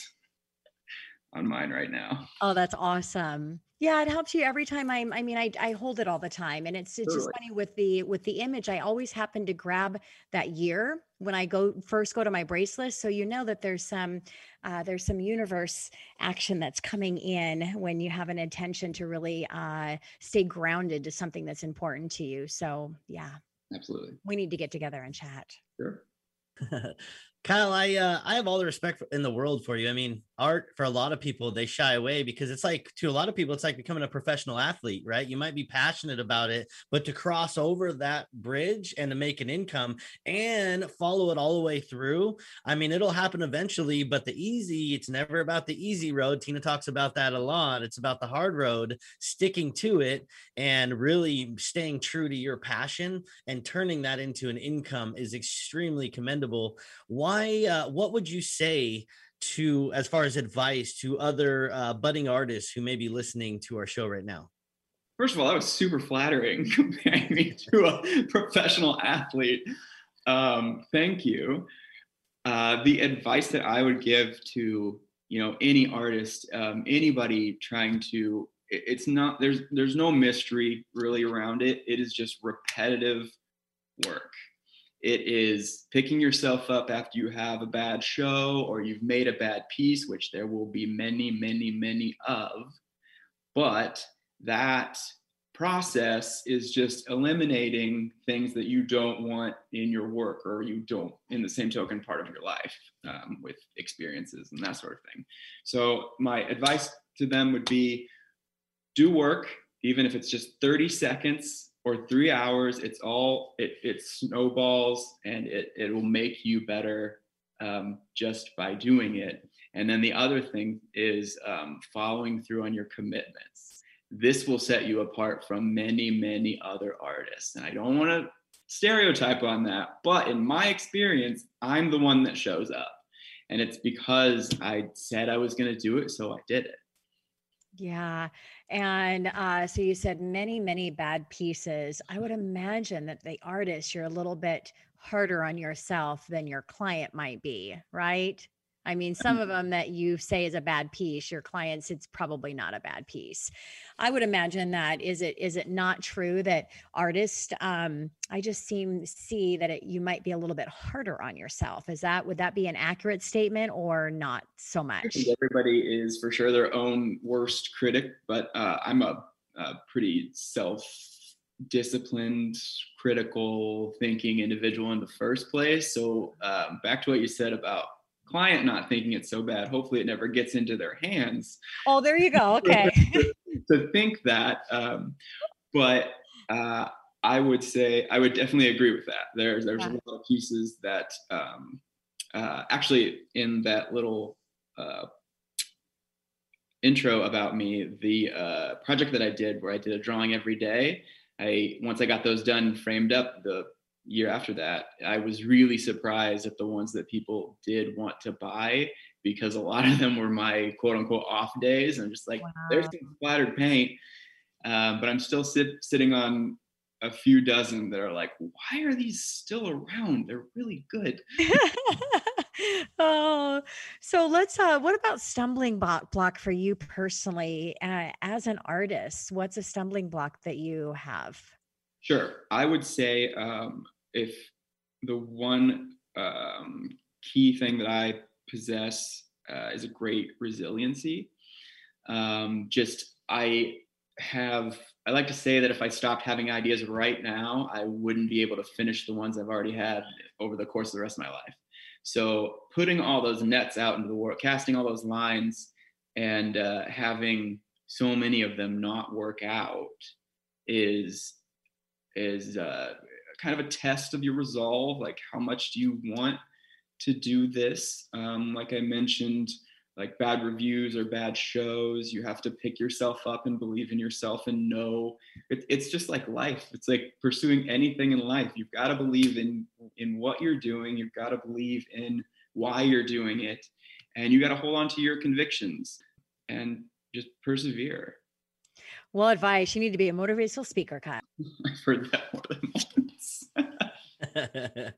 F: *laughs* on mine right now.
B: Oh, that's awesome. Yeah, it helps you every time I'm I mean I I hold it all the time and it's it's totally. just funny with the with the image I always happen to grab that year when I go first go to my bracelet so you know that there's some uh, there's some universe action that's coming in when you have an intention to really uh, stay grounded to something that's important to you. So, yeah.
F: Absolutely.
B: We need to get together and chat.
F: Sure. *laughs*
C: Kyle, I uh, I have all the respect in the world for you. I mean, art for a lot of people they shy away because it's like to a lot of people it's like becoming a professional athlete right? You might be passionate about it but to cross over that bridge and to make an income and follow it all the way through i mean it'll happen eventually but the easy it's never about the easy road. Tina talks about that a lot. It's about the hard road sticking to it and really staying true to your passion and turning that into an income is extremely commendable why uh, what would you say to as far as advice to other uh, budding artists who may be listening to our show right now?
F: First of all, that was super flattering *laughs* comparing me *laughs* to a professional athlete. Um, thank you. Uh, the advice that I would give to you know any artist, um, anybody trying to, it, it's not there's there's no mystery really around it. It is just repetitive work. It is picking yourself up after you have a bad show or you've made a bad piece, which there will be many, many, many of. But that process is just eliminating things that you don't want in your work or you don't in the same token part of your life um, with experiences and that sort of thing so my advice to them would be do work even if it's just 30 seconds or three hours it's all it, it snowballs and it, it will make you better um, just by doing it and then the other thing is um, following through on your commitments this will set you apart from many, many other artists. And I don't want to stereotype on that, but in my experience, I'm the one that shows up. And it's because I said I was going to do it, so I did it.
B: Yeah. And uh, so you said many, many bad pieces. I would imagine that the artist, you're a little bit harder on yourself than your client might be, right? I mean, some of them that you say is a bad piece, your clients, it's probably not a bad piece. I would imagine that is it is it not true that artists um I just seem see that it, you might be a little bit harder on yourself. Is that would that be an accurate statement or not so much?
F: everybody is for sure their own worst critic, but uh, I'm a, a pretty self disciplined, critical thinking individual in the first place. So um, back to what you said about client not thinking it's so bad. Hopefully, it never gets into their hands.
B: Oh, there you go. *laughs* Okay.
F: to, to, think that, um, but uh, I would say I would definitely agree with that. There's there's yeah. a lot of pieces that um, uh, actually in that little uh, intro about me, the uh, project that I did where I did a drawing every day. I once I got those done framed up, the year after that, I was really surprised at the ones that people did want to buy because a lot of them were my quote unquote off days. I'm just like, wow. there's some splattered paint, um, but I'm still sit, sitting on a few dozen that are like, why are these still around? They're really good. *laughs*
B: oh, so let's. Uh, what about stumbling block for you personally uh, as an artist? What's a stumbling block that you have?
F: Sure, I would say um, if the one um, key thing that I possess uh, is a great resiliency. Um, just I have I like to say that if I stopped having ideas right now, I wouldn't be able to finish the ones I've already had over the course of the rest of my life. So putting all those nets out into the world, casting all those lines, and uh, having so many of them not work out is is uh, kind of a test of your resolve. Like, how much do you want to do this? Um, like I mentioned, like bad reviews or bad shows, you have to pick yourself up and believe in yourself and know it, it's just like life. It's like pursuing anything in life. You've got to believe in in what you're doing. You've got to believe in why you're doing it, and you got to hold on to your convictions and just persevere.
B: Well, advice. You need to be a motivational speaker, Kyle. *laughs*
F: I've heard that more than
C: once. *laughs*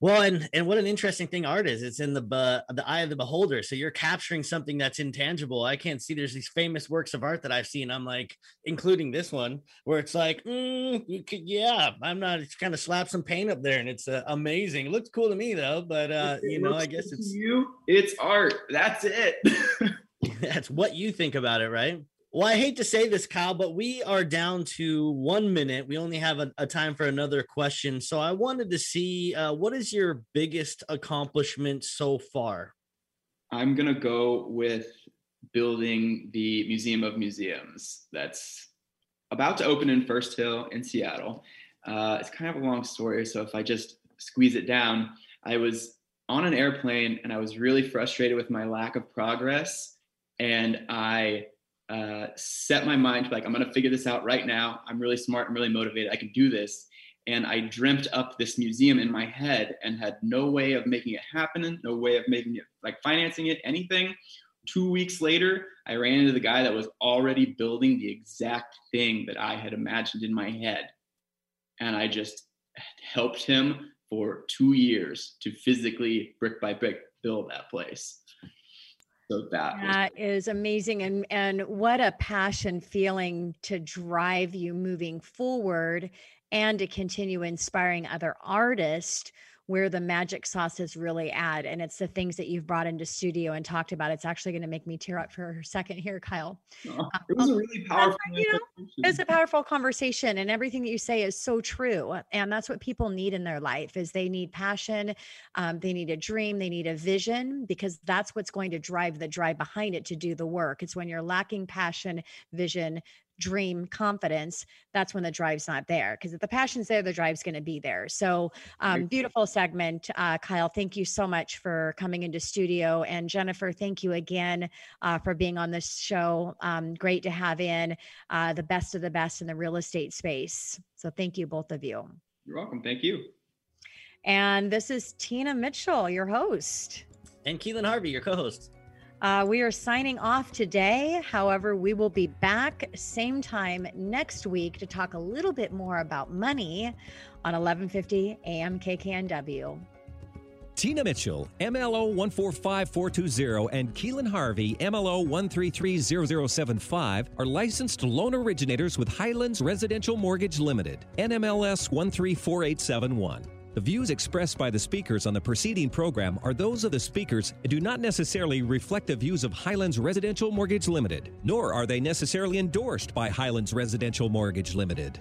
C: well, and and what an interesting thing art is. It's in the uh, the eye of the beholder. So you're capturing something that's intangible. I can't see. There's these famous works of art that I've seen. I'm like, including this one, where it's like, mm, could, yeah, I'm not. It's kind of slap some paint up there, and it's uh, amazing. It looks cool to me though, but uh, you know, I guess it's
F: you. It's art. That's it. *laughs* *laughs*
C: that's what you think about it, right? Well, I hate to say this, Kyle, but we are down to one minute. We only have a, a time for another question. So I wanted to see uh, what is your biggest accomplishment so far?
F: I'm going to go with building the Museum of Museums that's about to open in First Hill in Seattle. Uh, it's kind of a long story. So if I just squeeze it down, I was on an airplane and I was really frustrated with my lack of progress. And I uh, set my mind to like, I'm going to figure this out right now. I'm really smart. I'm really motivated. I can do this. And I dreamt up this museum in my head and had no way of making it happen, no way of making it like financing it, anything. Two weeks later, I ran into the guy that was already building the exact thing that I had imagined in my head. And I just helped him for two years to physically brick by brick build that place. So that
B: that was- is amazing, and and what a passion feeling to drive you moving forward, and to continue inspiring other artists where the magic sauce is really at. And it's the things that you've brought into studio and talked about. It's actually going to make me tear up for a second here, Kyle.
F: Oh, it was a really powerful.
B: You know, it's a powerful conversation, and everything that you say is so true. And that's what people need in their life: is they need passion, um, they need a dream, they need a vision, because that's what's going to drive the drive behind it to do the work. It's when you're lacking passion, vision, dream confidence that's when the drive's not there because if the passion's there the drive's going to be there. So um, beautiful segment uh, kyle. Thank you so much for coming into studio. And jennifer thank you again uh, for being on this show. Um, great to have in uh, the best of the best in the real estate space. So thank you both of you.
F: You're welcome. Thank you.
B: And this is tina mitchell your host.
C: And keelan harvey your co-host
B: uh, we are signing off today. However, we will be back same time next week to talk a little bit more about money on 1150 AM KKNW.
A: Tina Mitchell, MLO 145420, and Keelan Harvey, MLO 1330075, are licensed loan originators with Highlands Residential Mortgage Limited, NMLS 134871. The views expressed by the speakers on the preceding program are those of the speakers and do not necessarily reflect the views of Highlands Residential Mortgage Limited, nor are they necessarily endorsed by Highlands Residential Mortgage Limited.